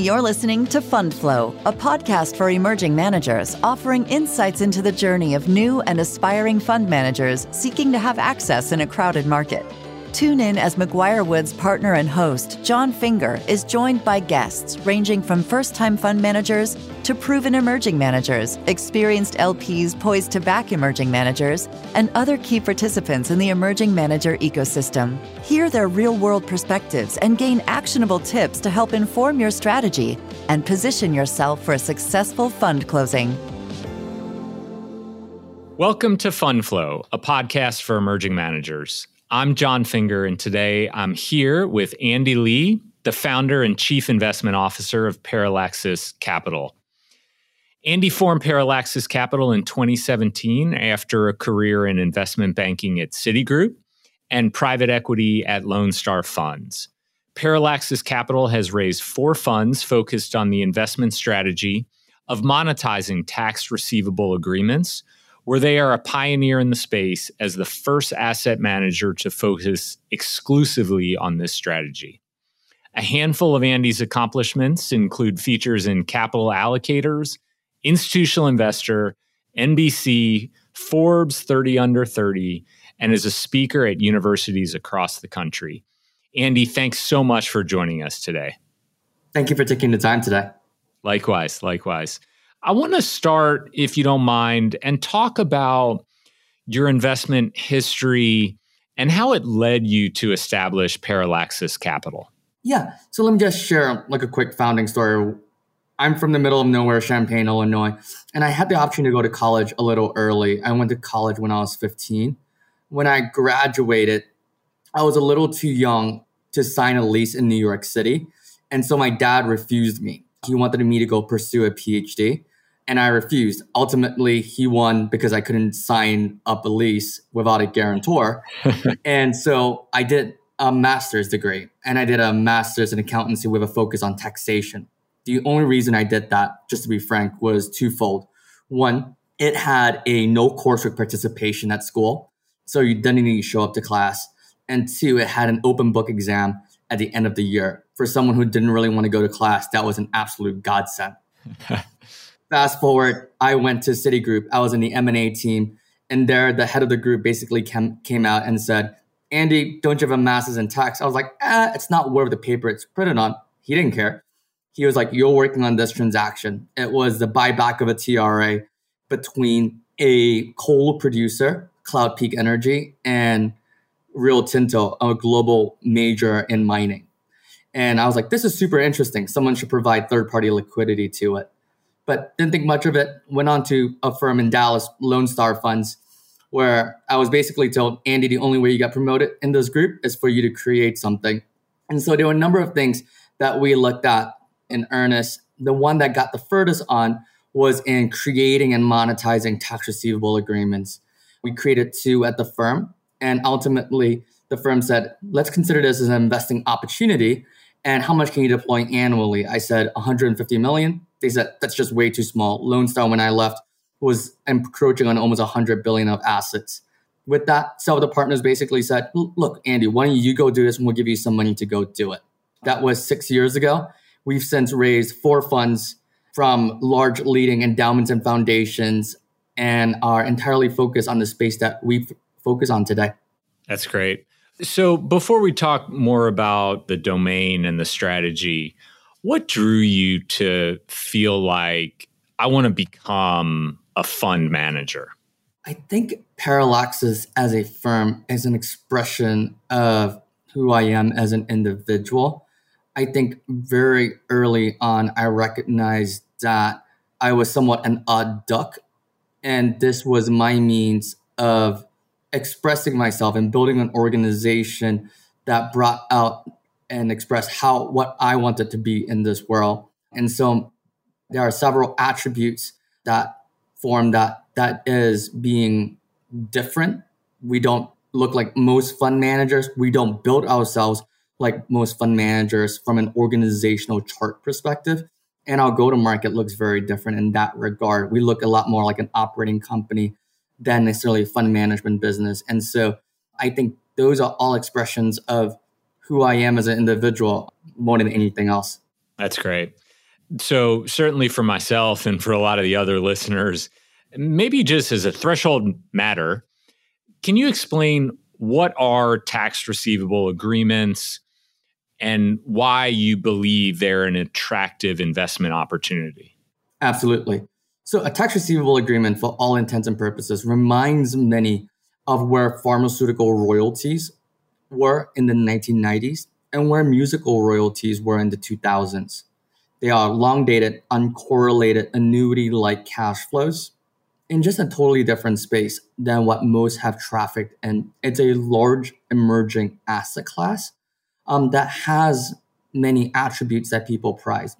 You're listening to Fund Flow, a podcast for emerging managers offering insights into the journey of new and aspiring fund managers seeking to have access in a crowded market. Tune in as McGuireWoods partner and host, Jon Finger, is joined by guests ranging from first time fund managers to proven emerging managers, experienced LPs poised to back emerging managers, and other key participants in the emerging manager ecosystem. Hear their real world perspectives and gain actionable tips to help inform your strategy and position yourself for a successful fund closing. Welcome to Fund Flow, a podcast for emerging managers. I'm Jon Finger, and today I'm here with Andy Lee, the founder and chief investment officer of Parallaxes Capital. Andy formed Parallaxes Capital in 2017 after a career in investment banking at Citigroup and private equity at Lone Star Funds. Parallaxes Capital has raised four funds focused on the investment strategy of monetizing tax receivable agreements where they are a pioneer in the space as the first asset manager to focus exclusively on this strategy. A handful of Andy's accomplishments include features in Capital Allocators, Institutional Investor, NBC, Forbes 30 Under 30, and is a speaker at universities across the country. Andy, thanks so much for joining us today. Thank you for taking the time today. Likewise, likewise. I want to start, if you don't mind, and talk about your investment history and how it led you to establish Parallaxes Capital. Yeah. So let me just share like a quick founding story. I'm from the middle of nowhere, Champaign, Illinois, and I had the option to go to college a little early. I went to college when I was 15. When I graduated, I was a little too young to sign a lease in New York City. And so my dad refused me. He wanted me to go pursue a PhD and I refused. Ultimately, he won because I couldn't sign up a lease without a guarantor. and so I did a master's degree and I did a master's in accountancy with a focus on taxation. The only reason I did that, just to be frank, was twofold. One, it had a no coursework participation at school, so you didn't need to show up to class. And two, it had an open book exam at the end of the year. For someone who didn't really want to go to class, that was an absolute godsend. fast forward, I went to Citigroup. I was in the M&A team. And there, the head of the group basically came, came out and said, Andy, don't you have a master's in tax? I was like, eh, it's not worth the paper it's printed on. He didn't care. He was like, you're working on this transaction. It was the buyback of a TRA between a coal producer, Cloud Peak Energy, and Rio Tinto, a global major in mining. And I was like, this is super interesting. Someone should provide third party liquidity to it but didn't think much of it. Went on to a firm in Dallas, Lone Star Funds, where I was basically told, Andy, the only way you got promoted in this group is for you to create something. And so there were a number of things that we looked at in earnest. The one that got the furthest on was in creating and monetizing tax receivable agreements. We created two at the firm, and ultimately the firm said, let's consider this as an investing opportunity. And how much can you deploy annually? I said 150 million they said that's just way too small. Lone Star, when I left, was encroaching on almost 100 billion of assets. With that, some of the partners basically said, "Look, Andy, why don't you go do this, and we'll give you some money to go do it." That was six years ago. We've since raised four funds from large leading endowments and foundations, and are entirely focused on the space that we focus on today. That's great. So, before we talk more about the domain and the strategy, what drew you to feel like I want to become a fund manager? I think Parallaxes as a firm is an expression of who I am as an individual. I think very early on, I recognized that I was somewhat an odd duck. And this was my means of expressing myself and building an organization that brought out and expressed how what I wanted to be in this world. And so there are several attributes that form that that is being different. We don't look like most fund managers. We don't build ourselves like most fund managers from an organizational chart perspective. And our go to market looks very different in that regard. We look a lot more like an operating company than necessarily a fund management business. And so I think those are all expressions of who I am as an individual more than anything else. That's great. So, certainly for myself and for a lot of the other listeners, maybe just as a threshold matter, can you explain what are tax receivable agreements and why you believe they're an attractive investment opportunity? Absolutely. So, a tax receivable agreement, for all intents and purposes, reminds many of where pharmaceutical royalties were in the 1990s and where musical royalties were in the 2000s. They are long dated, uncorrelated, annuity like cash flows in just a totally different space than what most have trafficked And It's a large emerging asset class um, that has many attributes that people prize.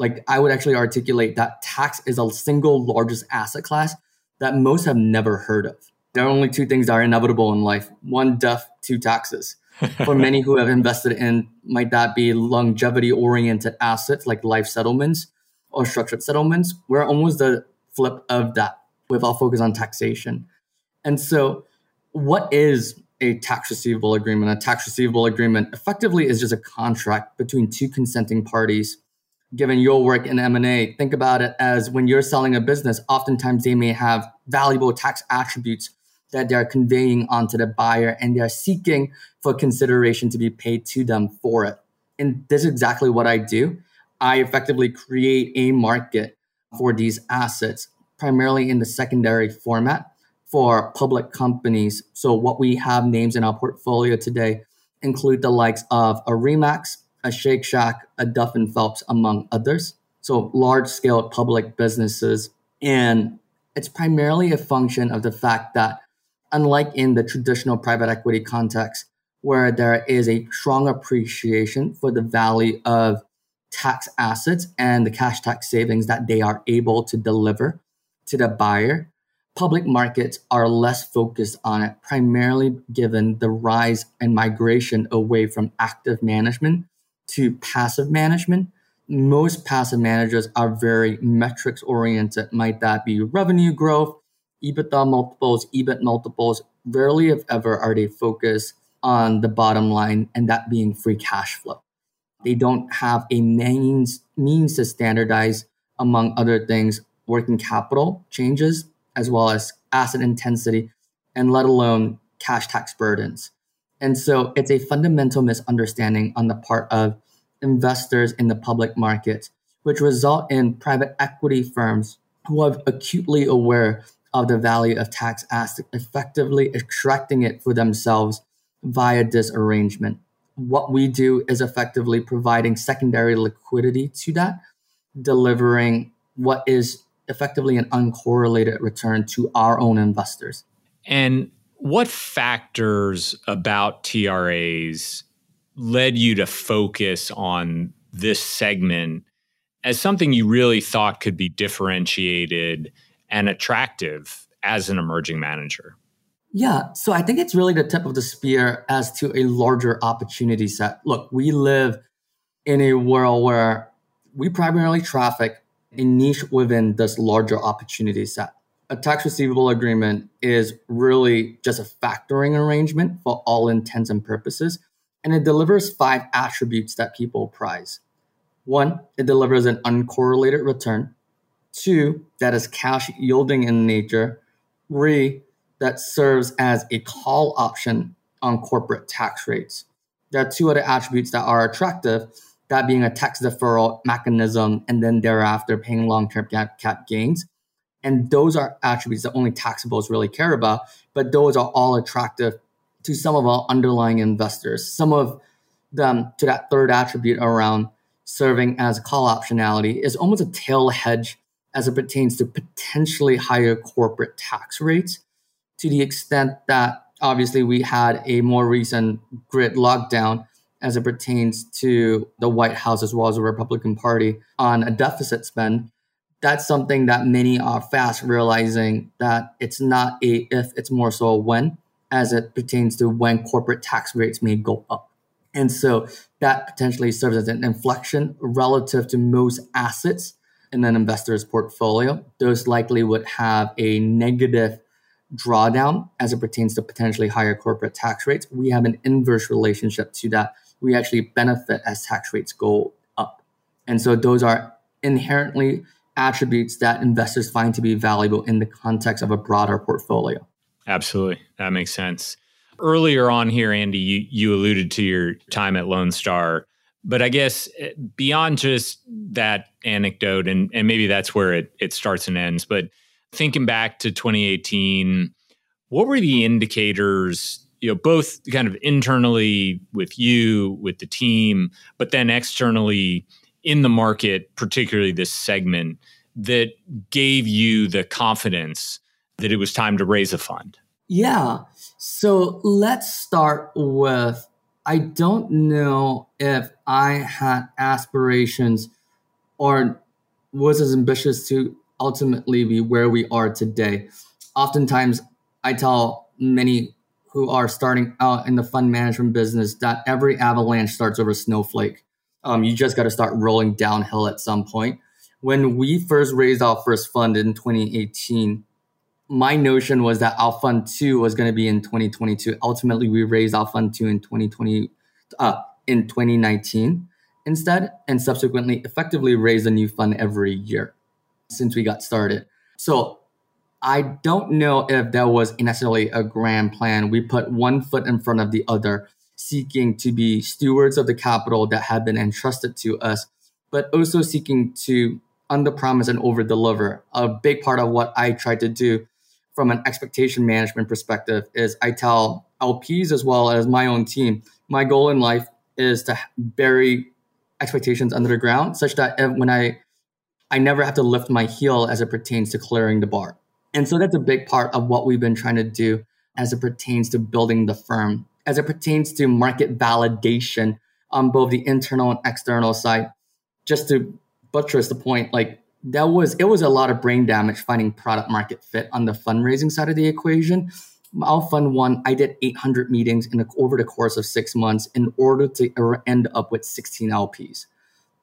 Like I would actually articulate that tax is a single largest asset class that most have never heard of. There are only two things that are inevitable in life one, death, two, taxes. For many who have invested in, might that be longevity oriented assets like life settlements or structured settlements? We're almost the flip of that with our focus on taxation. And so, what is a tax receivable agreement? A tax receivable agreement effectively is just a contract between two consenting parties. Given your work in M&A, think about it as when you're selling a business, oftentimes they may have valuable tax attributes that they're conveying onto the buyer and they're seeking for consideration to be paid to them for it. And this is exactly what I do. I effectively create a market for these assets, primarily in the secondary format for public companies. So, what we have names in our portfolio today include the likes of a Remax, a Shake Shack, a Duff and Phelps, among others. So, large scale public businesses. And it's primarily a function of the fact that unlike in the traditional private equity context, where there is a strong appreciation for the value of tax assets and the cash tax savings that they are able to deliver to the buyer, public markets are less focused on it, primarily given the rise and migration away from active management to passive management. Most passive managers are very metrics oriented. Might that be revenue growth, EBITDA multiples, EBIT multiples, rarely if ever are they focused on the bottom line and that being free cash flow. They don't have a means means to standardize among other things working capital changes as well as asset intensity and let alone cash tax burdens. And so it's a fundamental misunderstanding on the part of investors in the public market, which result in private equity firms who are acutely aware of the value of tax asset, effectively extracting it for themselves via this arrangement. What we do is effectively providing secondary liquidity to that, delivering what is effectively an uncorrelated return to our own investors. And what factors about TRAs led you to focus on this segment as something you really thought could be differentiated and attractive as an emerging manager? Yeah, so I think it's really the tip of the spear as to a larger opportunity set. Look, we live in a world where we primarily traffic a niche within this larger opportunity set. A tax receivable agreement is really just a factoring arrangement for all intents and purposes, and it delivers five attributes that people prize. One, it delivers an uncorrelated return. Two, that is cash yielding in nature. Three, that serves as a call option on corporate tax rates. There are two other attributes that are attractive, that being a tax deferral mechanism and then thereafter paying long-term cap, cap gains. And those are attributes that only taxables really care about, but those are all attractive to some of our underlying investors. Some of them to that third attribute around serving as call optionality is almost a tail hedge as it pertains to potentially higher corporate tax rates to the extent that obviously we had a more recent grid lockdown as it pertains to the White House as well as the Republican Party on a deficit spend. That's something that many are fast realizing that it's not a if, it's more so a when, as it pertains to when corporate tax rates may go up. And so that potentially serves as an inflection relative to most assets in an investor's portfolio, those likely would have a negative drawdown as it pertains to potentially higher corporate tax rates. We have an inverse relationship to that. We actually benefit as tax rates go up. And so those are inherently attributes that investors find to be valuable in the context of a broader portfolio. Absolutely. That makes sense. Earlier on here, Andy, you, you alluded to your time at Lone Star. But I guess eh, beyond just that anecdote, and, and maybe that's where it, it starts and ends, but thinking back to 2018, what were the indicators, you know, both kind of internally with you, with the team, but then externally in the market, particularly this segment, that gave you the confidence that it was time to raise a fund? Yeah. So let's start with I don't know if I had aspirations or was as ambitious to ultimately be where we are today. Oftentimes, I tell many who are starting out in the fund management business that every avalanche starts over a snowflake. Um, you just got to start rolling downhill at some point. When we first raised our first fund in 2018, my notion was that our fund two was going to be in 2022. Ultimately, we raised our fund two in 2020, uh, in 2019 instead, and subsequently effectively raised a new fund every year since we got started. So I don't know if there was necessarily a grand plan. We put one foot in front of the other, seeking to be stewards of the capital that had been entrusted to us, but also seeking to under promise and over deliver. A big part of what I try to do from an expectation management perspective is I tell LPs as well as my own team, my goal in life is to bury expectations under the ground such that when I I never have to lift my heel as it pertains to clearing the bar. And so that's a big part of what we've been trying to do as it pertains to building the firm, as it pertains to market validation on both the internal and external side. Just to buttress the point, like that was it was a lot of brain damage finding product market fit on the fundraising side of the equation. Our fund one, I did 800 meetings in a, over the course of six months in order to end up with 16 LPs.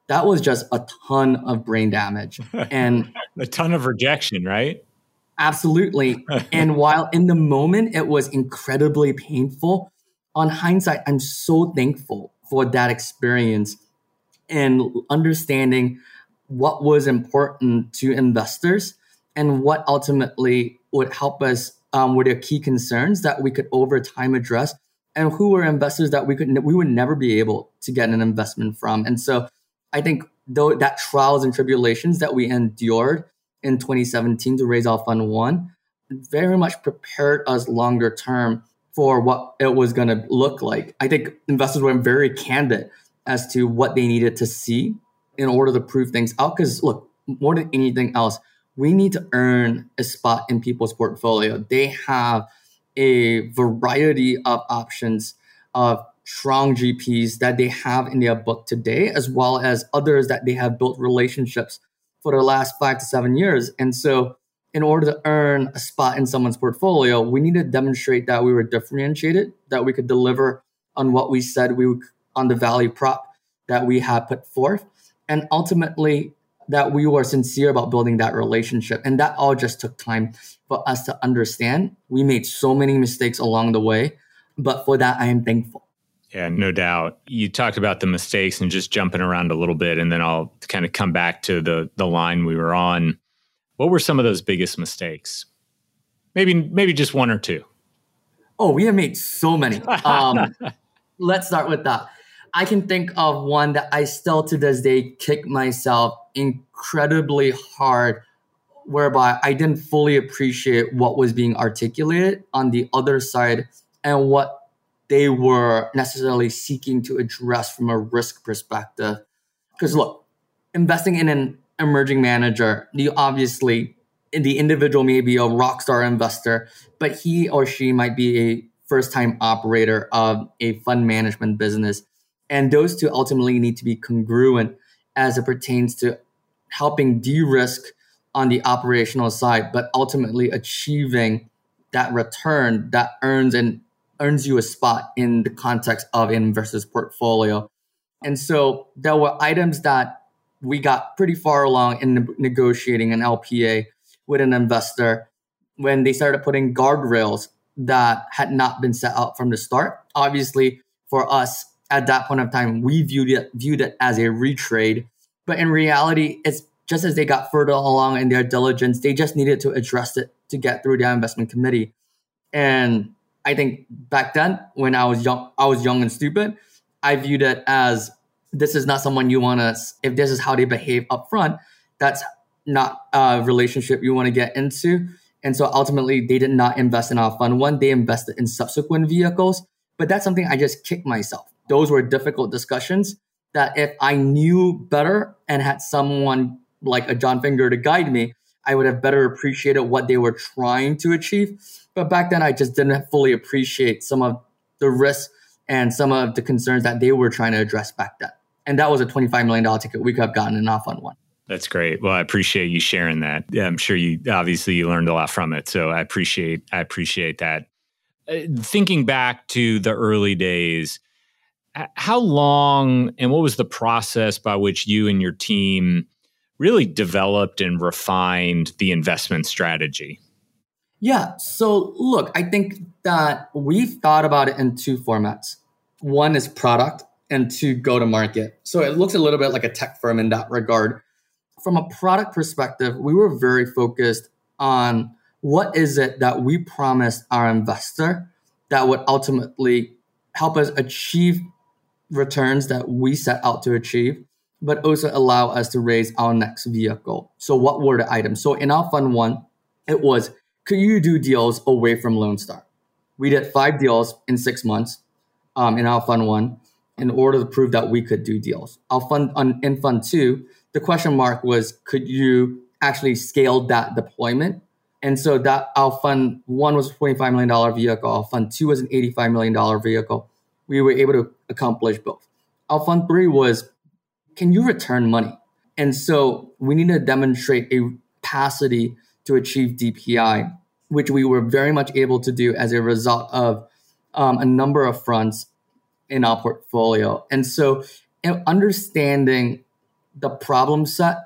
That was just a ton of brain damage and a ton of rejection, right? Absolutely. and while in the moment it was incredibly painful, on hindsight, I'm so thankful for that experience and understanding what was important to investors and what ultimately would help us um, were the key concerns that we could over time address and who were investors that we could we would never be able to get an investment from. And so i think though that trials and tribulations that we endured in 2017 to raise our fund one very much prepared us longer term for what it was going to look like i think investors were very candid as to what they needed to see in order to prove things out. Because look, more than anything else, we need to earn a spot in people's portfolio. They have a variety of options of strong GPs that they have in their book today, as well as others that they have built relationships for the last five to seven years. And so, in order to earn a spot in someone's portfolio, we need to demonstrate that we were differentiated, that we could deliver on what we said we would on the value prop that we had put forth, and ultimately that we were sincere about building that relationship. And that all just took time for us to understand. We made so many mistakes along the way, but for that, I am thankful. Yeah, no doubt. You talked about the mistakes and just jumping around a little bit, and then I'll kind of come back to the the line we were on. What were some of those biggest mistakes? Maybe maybe just one or two. Oh, we have made so many. Um, let's start with that. I can think of one that I still to this day kick myself incredibly hard, whereby I didn't fully appreciate what was being articulated on the other side and what they were necessarily seeking to address from a risk perspective. Because look, investing in an emerging manager, you obviously the individual may be a rock star investor, but he or she might be a first time operator of a fund management business and those two ultimately need to be congruent as it pertains to helping de risk on the operational side, but ultimately achieving that return that earns and earns you a spot in the context of investor's portfolio. And so there were items that we got pretty far along in negotiating an LPA with an investor when they started putting guardrails that had not been set out from the start. Obviously, for us, at that point of time, we viewed it viewed it as a retrade. But in reality, it's just as they got further along in their diligence, they just needed to address it to get through their investment committee. And I think back then, when I was young, I was young and stupid. I viewed it as this is not someone you want to. If this is how they behave up front, that's not a relationship you want to get into. And so ultimately, they did not invest in our fund one. They invested in subsequent vehicles. But that's something I just kicked myself. Those were difficult discussions that if I knew better and had someone like a Jon Finger to guide me, I would have better appreciated what they were trying to achieve. But back then, I just didn't fully appreciate some of the risks and some of the concerns that they were trying to address back then. And that was a $25 million ticket we could have gotten an off on one. That's great. Well, I appreciate you sharing that. I'm sure you obviously you learned a lot from it. So I appreciate I appreciate that. Uh, thinking back to the early days, how long and what was the process by which you and your team really developed and refined the investment strategy? Yeah. So, look, I think that we've thought about it in two formats. One is product, and to go to market. So, it looks a little bit like a tech firm in that regard. From a product perspective, we were very focused on what is it that we promised our investor that would ultimately help us achieve returns that we set out to achieve but also allow us to raise our next vehicle. So, what were the items? So, in our fund one, it was could you do deals away from Lone Star? We did five deals in six months um, in our fund one in order to prove that we could do deals. Our fund on, in fund two, the question mark was could you actually scale that deployment? And so that our fund one was a $25 million vehicle, our fund two was an $85 million vehicle. We were able to accomplish both. Our fund three was can you return money? And so we need to demonstrate a capacity to achieve DPI, which we were very much able to do as a result of um, a number of fronts in our portfolio. And so eh, understanding the problem set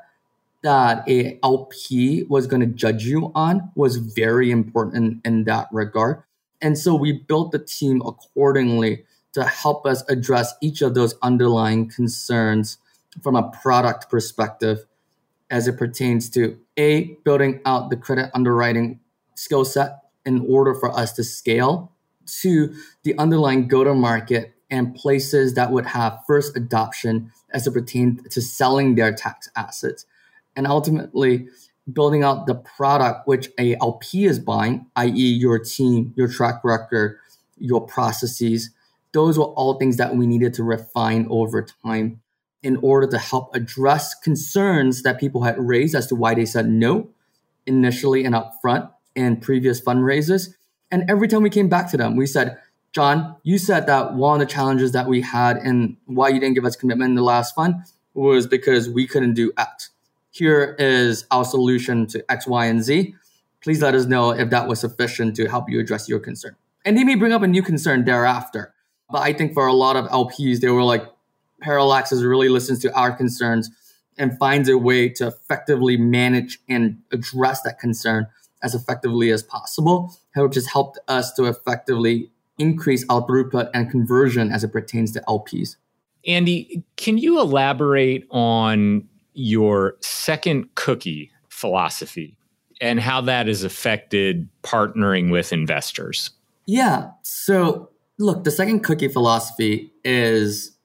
that a LP was going to judge you on was very important in, in that regard. And so we built the team accordingly to help us address each of those underlying concerns from a product perspective as it pertains to a building out the credit underwriting skill set in order for us to scale to the underlying go to market and places that would have first adoption as it pertained to selling their tax assets and ultimately building out the product which a lp is buying i.e your team your track record your processes those were all things that we needed to refine over time in order to help address concerns that people had raised as to why they said no initially and upfront in previous fundraisers. And every time we came back to them, we said, John, you said that one of the challenges that we had and why you didn't give us commitment in the last fund was because we couldn't do X. Here is our solution to X, Y, and Z. Please let us know if that was sufficient to help you address your concern. And they may bring up a new concern thereafter. But I think for a lot of LPs, they were like, Parallaxes really listens to our concerns and finds a way to effectively manage and address that concern as effectively as possible, which has helped us to effectively increase our throughput and conversion as it pertains to LPs. Andy, can you elaborate on your second cookie philosophy and how that has affected partnering with investors? Yeah. So, look, the second cookie philosophy is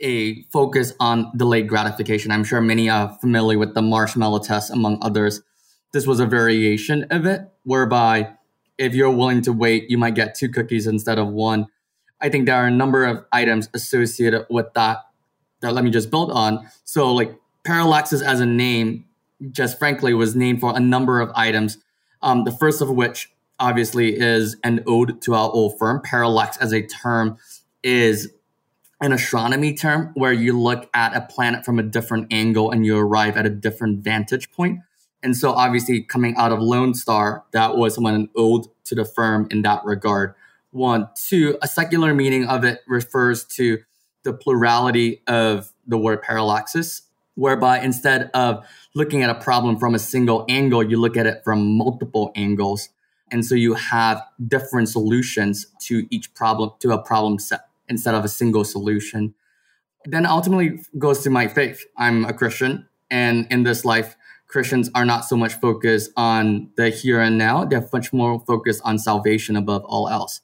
a focus on delayed gratification. I'm sure many are familiar with the marshmallow test, among others. This was a variation of it, whereby if you're willing to wait, you might get two cookies instead of one. I think there are a number of items associated with that that let me just build on. So, like Parallaxes as a name, just frankly, was named for a number of items. Um, the first of which, obviously, is an ode to our old firm. Parallax as a term is an astronomy term where you look at a planet from a different angle and you arrive at a different vantage point. And so, obviously, coming out of Lone Star, that was someone an ode to the firm in that regard. One, two, a secular meaning of it refers to the plurality of the word parallaxes, whereby instead of looking at a problem from a single angle, you look at it from multiple angles. And so you have different solutions to each problem, to a problem set instead of a single solution. Then ultimately goes to my faith. I'm a Christian. And in this life, Christians are not so much focused on the here and now, they're much more focused on salvation above all else.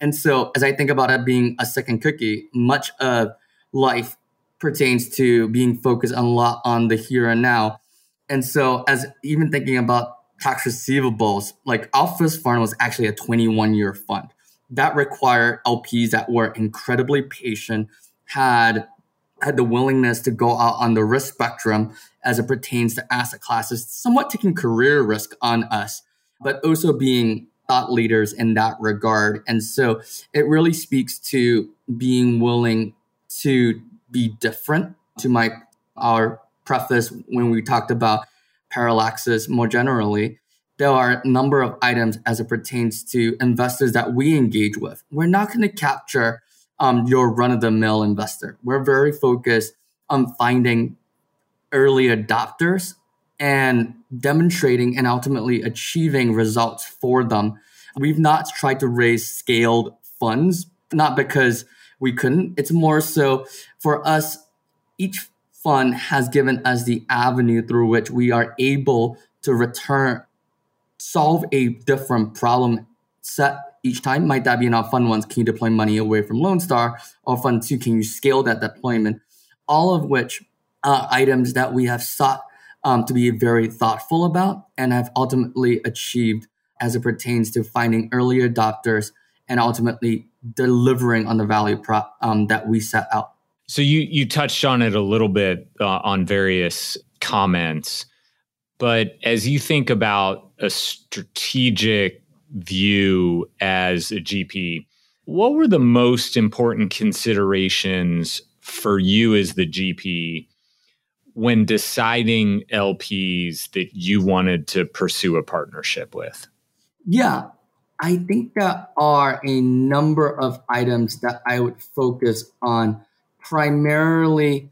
And so, as I think about it being a second cookie, much of life pertains to being focused a lot on the here and now. And so, as even thinking about tax receivables, like first fund was actually a 21 year fund that required LPs that were incredibly patient, had had the willingness to go out on the risk spectrum as it pertains to asset classes, somewhat taking career risk on us, but also being thought leaders in that regard. And so it really speaks to being willing to be different. To my our preface when we talked about parallaxes more generally there are a number of items as it pertains to investors that we engage with. We're not going to capture um, your run-of-the-mill investor. We're very focused on finding early adopters and demonstrating and ultimately achieving results for them we've not tried to raise scaled funds not because we couldn't. It's more so for us, each fund has given us the avenue through which we are able to return, solve a different problem set each time. Might that be in our fund ones? Can you deploy money away from Lone Star? Or fund two, can you scale that deployment? All of which are items that we have sought um, to be very thoughtful about and have ultimately achieved as it pertains to finding early adopters and ultimately delivering on the value prop um, that we set out. So you you touched on it a little bit uh, on various comments, but as you think about a strategic view as a GP, what were the most important considerations for you as the GP when deciding LPs that you wanted to pursue a partnership with? Yeah, I think there are a number of items that I would focus on. Primarily,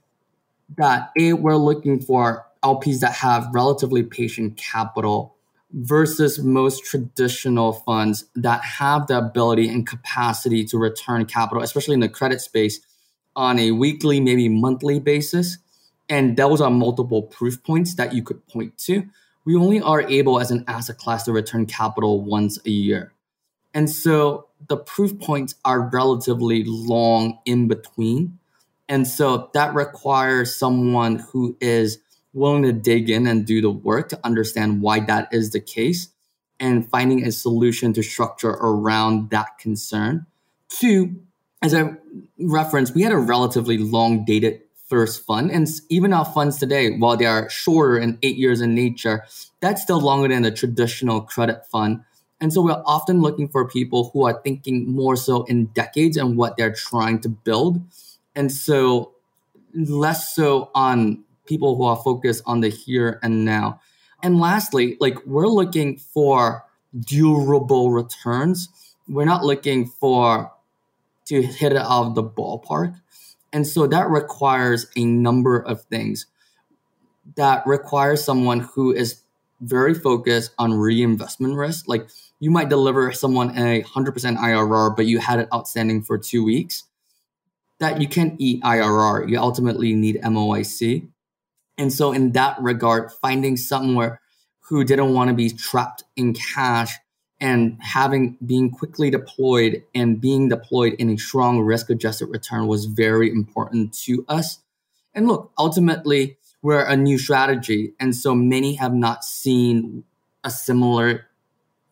that A, we're looking for LPs that have relatively patient capital versus most traditional funds that have the ability and capacity to return capital, especially in the credit space, on a weekly, maybe monthly basis. And those are multiple proof points that you could point to. We only are able as an asset class to return capital once a year. And so the proof points are relatively long in between. And so that requires someone who is willing to dig in and do the work to understand why that is the case and finding a solution to structure around that concern. Two, as I referenced, we had a relatively long dated first fund. And even our funds today, while they are shorter and eight years in nature, that's still longer than the traditional credit fund. And so we're often looking for people who are thinking more so in decades and what they're trying to build. And so less so on people who are focused on the here and now. And lastly, like we're looking for durable returns. We're not looking for to hit it out of the ballpark. And so that requires a number of things. That requires someone who is very focused on reinvestment risk. Like you might deliver someone a 100% IRR, but you had it outstanding for two weeks. That you can't eat IRR. You ultimately need MOIC. And so, in that regard, finding somewhere who didn't want to be trapped in cash and having being quickly deployed and being deployed in a strong risk adjusted return was very important to us. And look, ultimately, we're a new strategy. And so many have not seen a similar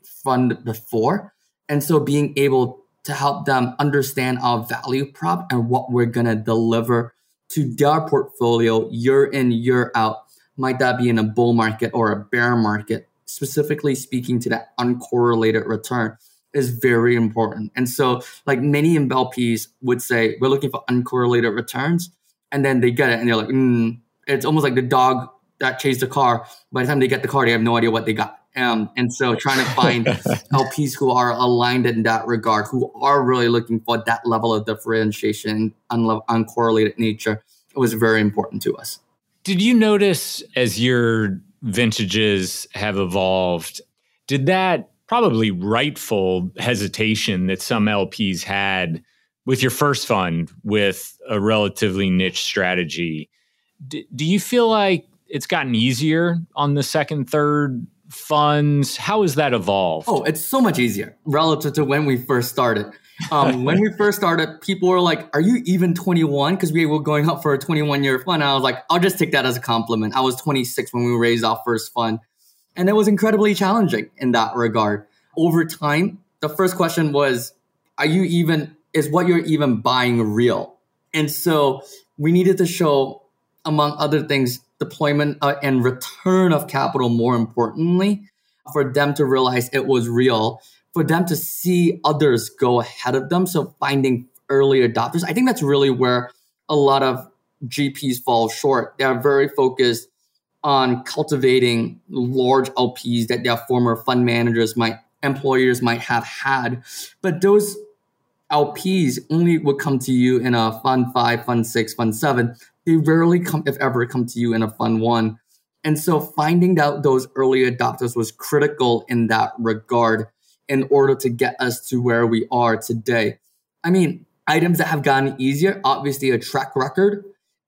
fund before. And so being able to help them understand our value prop and what we're going to deliver to their portfolio year in, year out, might that be in a bull market or a bear market, specifically speaking to that uncorrelated return is very important. And so, like many LPs would say, we're looking for uncorrelated returns. And then they get it and they're like, mm. it's almost like the dog that chased the car. By the time they get the car, they have no idea what they got. Um, and so trying to find LPs who are aligned in that regard, who are really looking for that level of differentiation, unlo- uncorrelated nature, was very important to us. Did you notice as your vintages have evolved, did that probably rightful hesitation that some LPs had with your first fund with a relatively niche strategy? do you feel like it's gotten easier on the second, third funds. How has that evolved? Oh, it's so much easier relative to when we first started. Um, when we first started, people were like, Are you even 21? Because we were going up for a 21 year fund. I was like, I'll just take that as a compliment. I was 26 when we raised our first fund. And it was incredibly challenging in that regard. Over time, the first question was, Are you even, is what you're even buying real? And so we needed to show, among other things, deployment uh, and return of capital, more importantly, for them to realize it was real for them to see others go ahead of them. So finding early adopters, I think that's really where a lot of GPs fall short. They're very focused on cultivating large LPs that their former fund managers might employers might have had. But those LPs only would come to you in a fund five, fund six, fund seven. They rarely come, if ever, come to you in a fund one. And so finding out those early adopters was critical in that regard in order to get us to where we are today. I mean, items that have gotten easier, obviously a track record,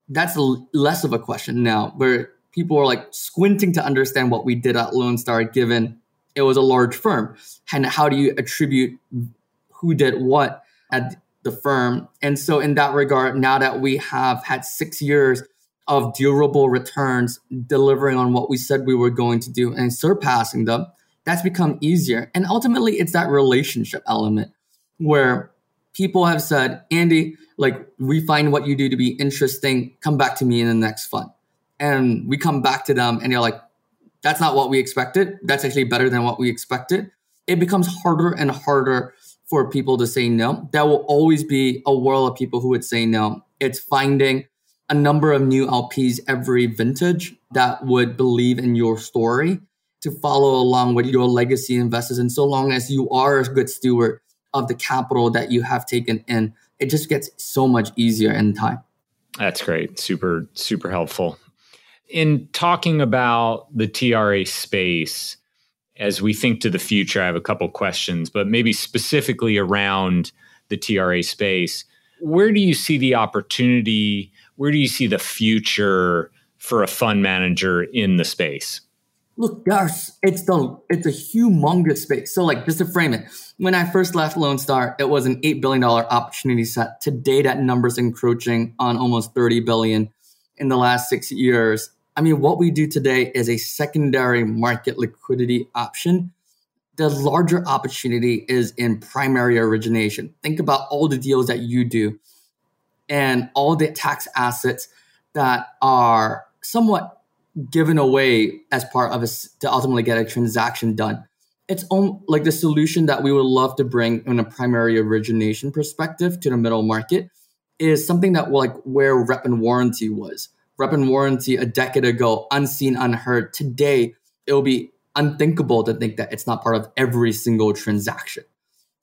that's less of a question now, where people are like squinting to understand what we did at Lone Star given it was a large firm. And how do you attribute who did what at the firm? And so, in that regard, now that we have had six years of durable returns, delivering on what we said we were going to do and surpassing them, that's become easier. And ultimately, it's that relationship element where people have said, Andy, like, we find what you do to be interesting. Come back to me in the next fund. And we come back to them and they're like, that's not what we expected. That's actually better than what we expected. It becomes harder and harder for people to say no. There will always be a world of people who would say no. It's finding a number of new LPs every vintage that would believe in your story to follow along with your legacy investors. And so long as you are a good steward of the capital that you have taken in, it just gets so much easier in time. That's great. Super, super helpful. In talking about the TRA space, as we think to the future, I have a couple questions, but maybe specifically around the TRA space. Where do you see the opportunity? Where do you see the future for a fund manager in the space? Look, there's it's the it's a humongous space. So like just to frame it, when I first left Lone Star, it was an eight billion dollar opportunity set. Today that number's encroaching on almost 30 billion in the last six years. I mean, what we do today is a secondary market liquidity option. The larger opportunity is in primary origination. Think about all the deals that you do and all the tax assets that are somewhat given away as part of a to ultimately get a transaction done. It's on, like the solution that we would love to bring in a primary origination perspective to the middle market is something that like where rep and warranty was. Rep and warranty a decade ago, unseen, unheard. Today, it will be unthinkable to think that it's not part of every single transaction.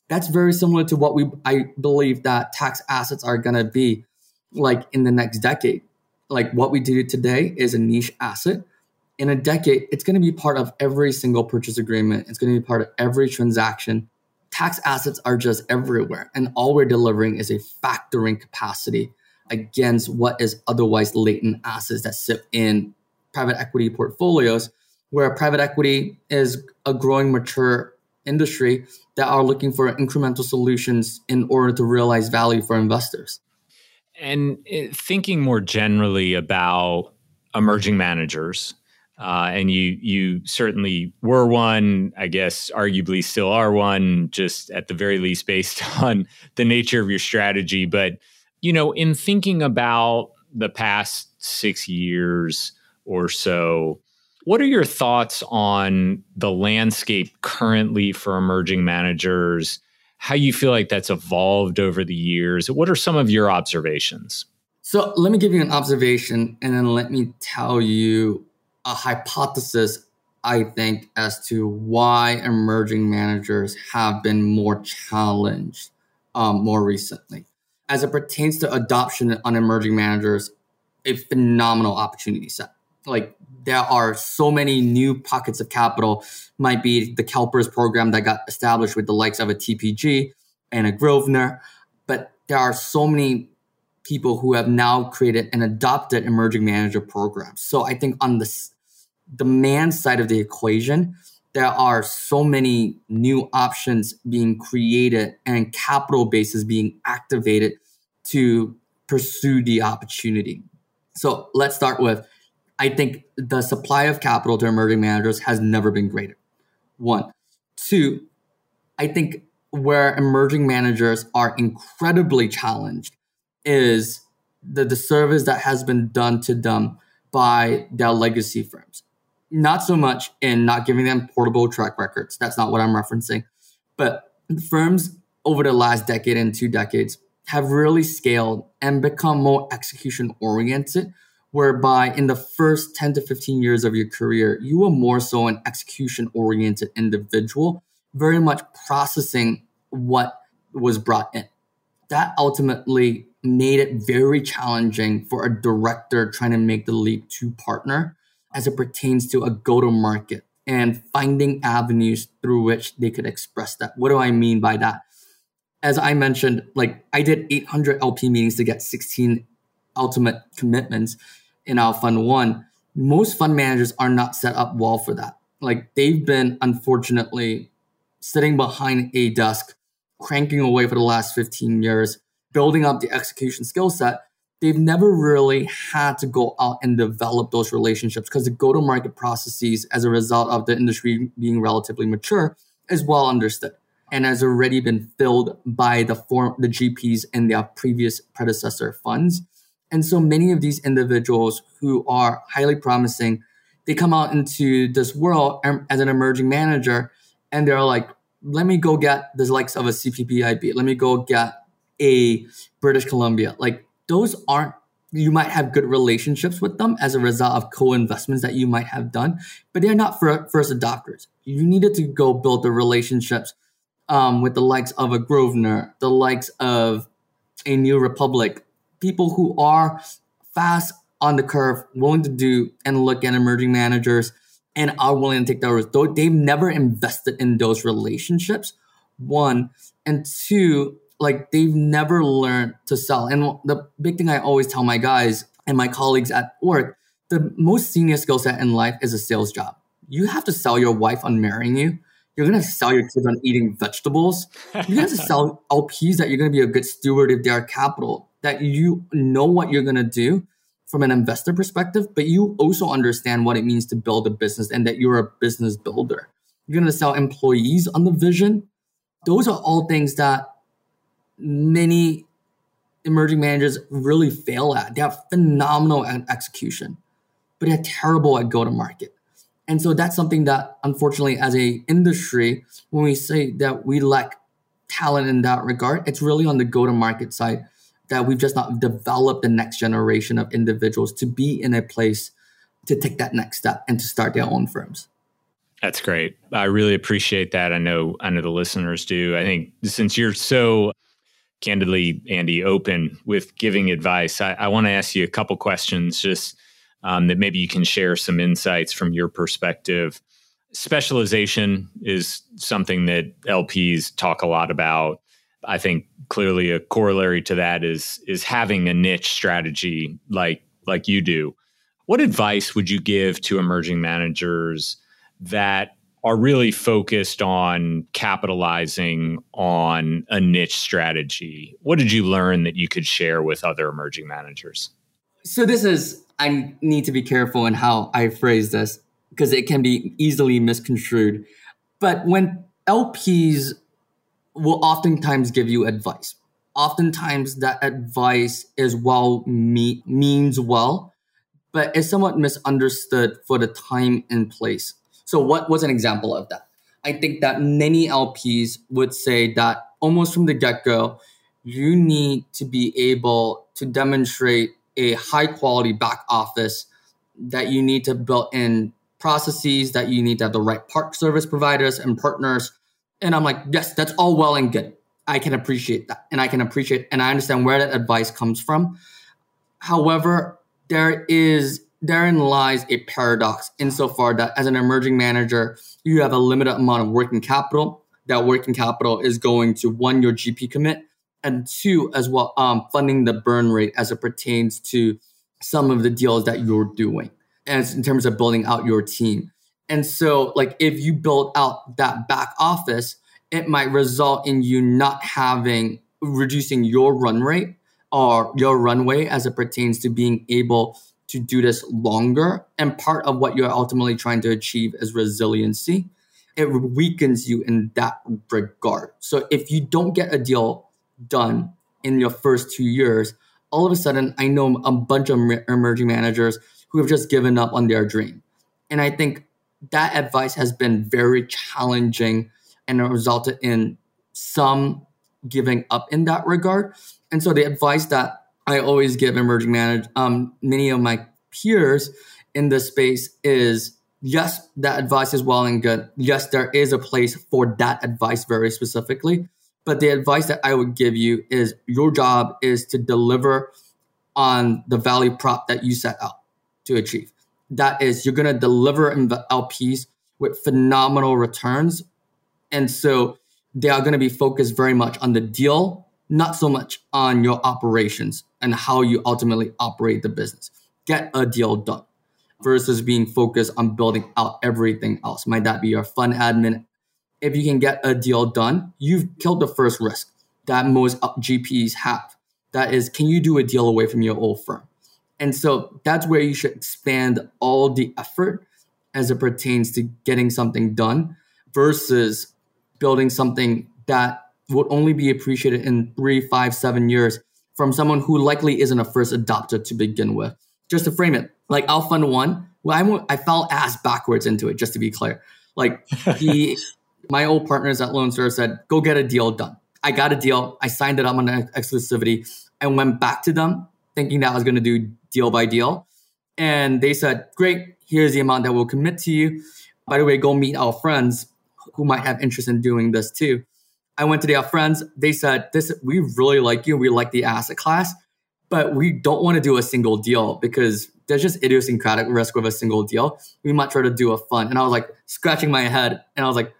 That's very similar to what we I believe that tax assets are gonna be like in the next decade like what we do today is a niche asset. In a decade, it's going to be part of every single purchase agreement. It's going to be part of every transaction. Tax assets are just everywhere. And all we're delivering is a factoring capacity against what is otherwise latent assets that sit in private equity portfolios, where private equity is a growing, mature industry that are looking for incremental solutions in order to realize value for investors. And eh, thinking more generally about emerging managers, uh, and you you certainly were one. I guess arguably still are one, just at the very least based on the nature of your strategy. But you know, in thinking about the past six years or so, what are your thoughts on the landscape currently for emerging managers? How you feel like that's evolved over the years. What are some of your observations? So let me give you an observation and then let me tell you a hypothesis I think as to why emerging managers have been more challenged um, more recently. As it pertains to adoption on emerging managers, a phenomenal opportunity set. Like there are so many new pockets of capital. Might be the CalPERS program that got established with the likes of a TPG and a Grosvenor, but there are so many people who have now created and adopted emerging manager programs. So I think on the demand side of the equation, there are so many new options being created and capital bases being activated to pursue the opportunity. So let's start with I think the supply of capital to emerging managers has never been greater. One. Two, I think where emerging managers are incredibly challenged is the, the service that has been done to them by their legacy firms. Not so much in not giving them portable track records. That's not what I'm referencing. But firms over the last decade and two decades have really scaled and become more execution oriented, whereby in the first 10 to 15 years of your career, you were more so an execution oriented individual, very much processing what was brought in. That ultimately made it very challenging for a director trying to make the leap to partner as it pertains to a go to market and finding avenues through which they could express that. What do I mean by that? As I mentioned, like I did 800 LP meetings to get 16 ultimate commitments in our fund one. Most fund managers are not set up well for that. Like they've been unfortunately sitting behind a desk, cranking away for the last 15 years, building up the execution skill set, they've never really had to go out and develop those relationships because the go-to-market processes as a result of the industry being relatively mature is well understood and has already been filled by the form the GPs and their previous predecessor funds. And so many of these individuals who are highly promising, they come out into this world as an emerging manager and they're like, let me go get the likes of a CPPIB. Let me go get a British Columbia. Like those aren't you might have good relationships with them as a result of co-investments that you might have done, but they're not first adopters. You needed to go build the relationships um, with the likes of a Grosvenor, the likes of a New Republic, people who are fast on the curve, willing to do and look at emerging managers, and are willing to take that risk. Though they've never invested in those relationships. One and two, like they've never learned to sell. And the big thing I always tell my guys and my colleagues at work, the most senior skill set in life is a sales job. You have to sell your wife on marrying you. You're gonna sell your kids on eating vegetables. You have to sell LPs that you're gonna be a good steward of their capital, that you know what you're gonna do from an investor perspective, but you also understand what it means to build a business and that you're a business builder. You're gonna sell employees on the vision. Those are all things that many emerging managers really fail at. They have phenomenal at execution, but they're terrible at go to market. And so that's something that unfortunately as a industry, when we say that we lack talent in that regard, it's really on the go to market side that we've just not developed the next generation of individuals to be in a place to take that next step and to start their own firms. That's great. I really appreciate that. I know I know the listeners do. I think since you're so candidly, Andy, open with giving advice, I, I want to ask you a couple questions just um, that maybe you can share some insights from your perspective. Specialization is something that LPs talk a lot about. I think clearly a corollary to that is is having a niche strategy like like you do. What advice would you give to emerging managers that are really focused on capitalizing on a niche strategy. What did you learn that you could share with other emerging managers? So, this is, I need to be careful in how I phrase this because it can be easily misconstrued. But when LPs will oftentimes give you advice, oftentimes that advice is well, me- means well, but is somewhat misunderstood for the time and place so, what was an example of that? I think that many LPs would say that almost from the get go, you need to be able to demonstrate a high quality back office, that you need to build in processes, that you need to have the right park service providers and partners. And I'm like, yes, that's all well and good. I can appreciate that. And I can appreciate and I understand where that advice comes from. However, there is therein lies a paradox insofar that as an emerging manager, you have a limited amount of working capital. That working capital is going to one, your GP commit, and two as well um, funding the burn rate as it pertains to some of the deals that you're doing as in terms of building out your team and so like if you build out that back office it might result in you not having reducing your run rate or your runway as it pertains to being able to do this longer. And part of what you're ultimately trying to achieve is resiliency. It weakens you in that regard. So if you don't get a deal done in your first two years, all of a sudden, I know a bunch of emerging managers who have just given up on their dream. And I think that advice has been very challenging and it resulted in some giving up in that regard. And so the advice that I always give emerging managers, um, many of my peers in this space is yes, that advice is well and good. Yes, there is a place for that advice very specifically. But the advice that I would give you is your job is to deliver on the value prop that you set out to achieve. That is, you're going to deliver in the LPs with phenomenal returns. And so they are going to be focused very much on the deal, not so much on your operations and how you ultimately operate the business. Get a deal done versus being focused on building out everything else. Might that be your fund admin if you can get a deal done, you've killed the first risk that most GPs have. That is, can you do a deal away from your old firm? And so that's where you should expand all the effort as it pertains to getting something done versus building something that would only be appreciated in three, five, seven years from someone who likely isn't a first adopter to begin with. Just to frame it, like I'll fund one, well, I, I fell ass backwards into it, just to be clear. Like the my old partners at Lone Star said, go get a deal done. I got a deal. I signed it up on exclusivity. I went back to them thinking that I was going to do deal by deal. And they said, great, here's the amount that we'll commit to you. By the way, go meet our friends who might have interest in doing this too. I went to their friends. They said, this, we really like you. We like the asset class, but we don't want to do a single deal because there's just idiosyncratic risk with a single deal. We might try to do a fund. And I was like scratching my head and I was like,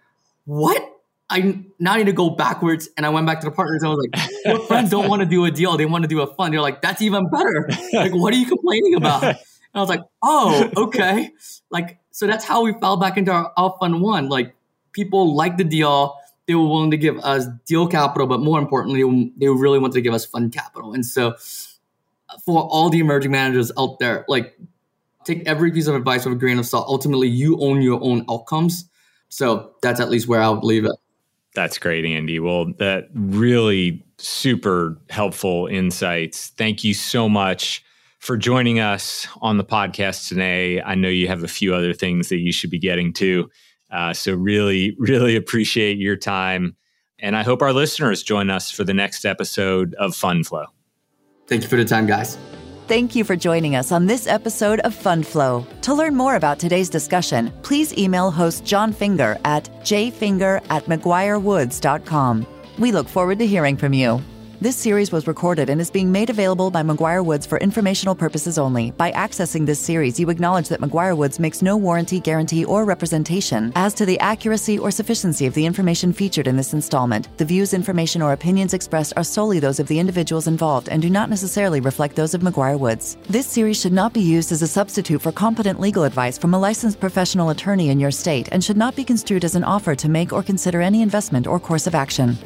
what? I now need to go backwards. And I went back to the partners. I was like, your friends don't want to do a deal. They want to do a fund. They're like, that's even better. Like, what are you complaining about? And I was like, oh, okay. Like, so that's how we fell back into our, our fund one. Like, people like the deal. They were willing to give us deal capital, but more importantly, they really wanted to give us fund capital. And so, uh, for all the emerging managers out there, like, take every piece of advice with a grain of salt. Ultimately, you own your own outcomes so that's at least where I would leave it. That's great, Andy. Well, that really super helpful insights. Thank you so much for joining us on the podcast today. I know you have a few other things that you should be getting to. Uh, so, really, really appreciate your time. And I hope our listeners join us for the next episode of Fund Flow. Thank you for the time, guys. Thank you for joining us on this episode of Fund Flow. To learn more about today's discussion, please email host Jon Finger at jfinger at mcguirewoods.com. We look forward to hearing from you. This series was recorded and is being made available by McGuireWoods for informational purposes only. By accessing this series, you acknowledge that McGuireWoods makes no warranty, guarantee, or representation as to the accuracy or sufficiency of the information featured in this installment. The views, information, or opinions expressed are solely those of the individuals involved and do not necessarily reflect those of McGuireWoods. This series should not be used as a substitute for competent legal advice from a licensed professional attorney in your state and should not be construed as an offer to make or consider any investment or course of action.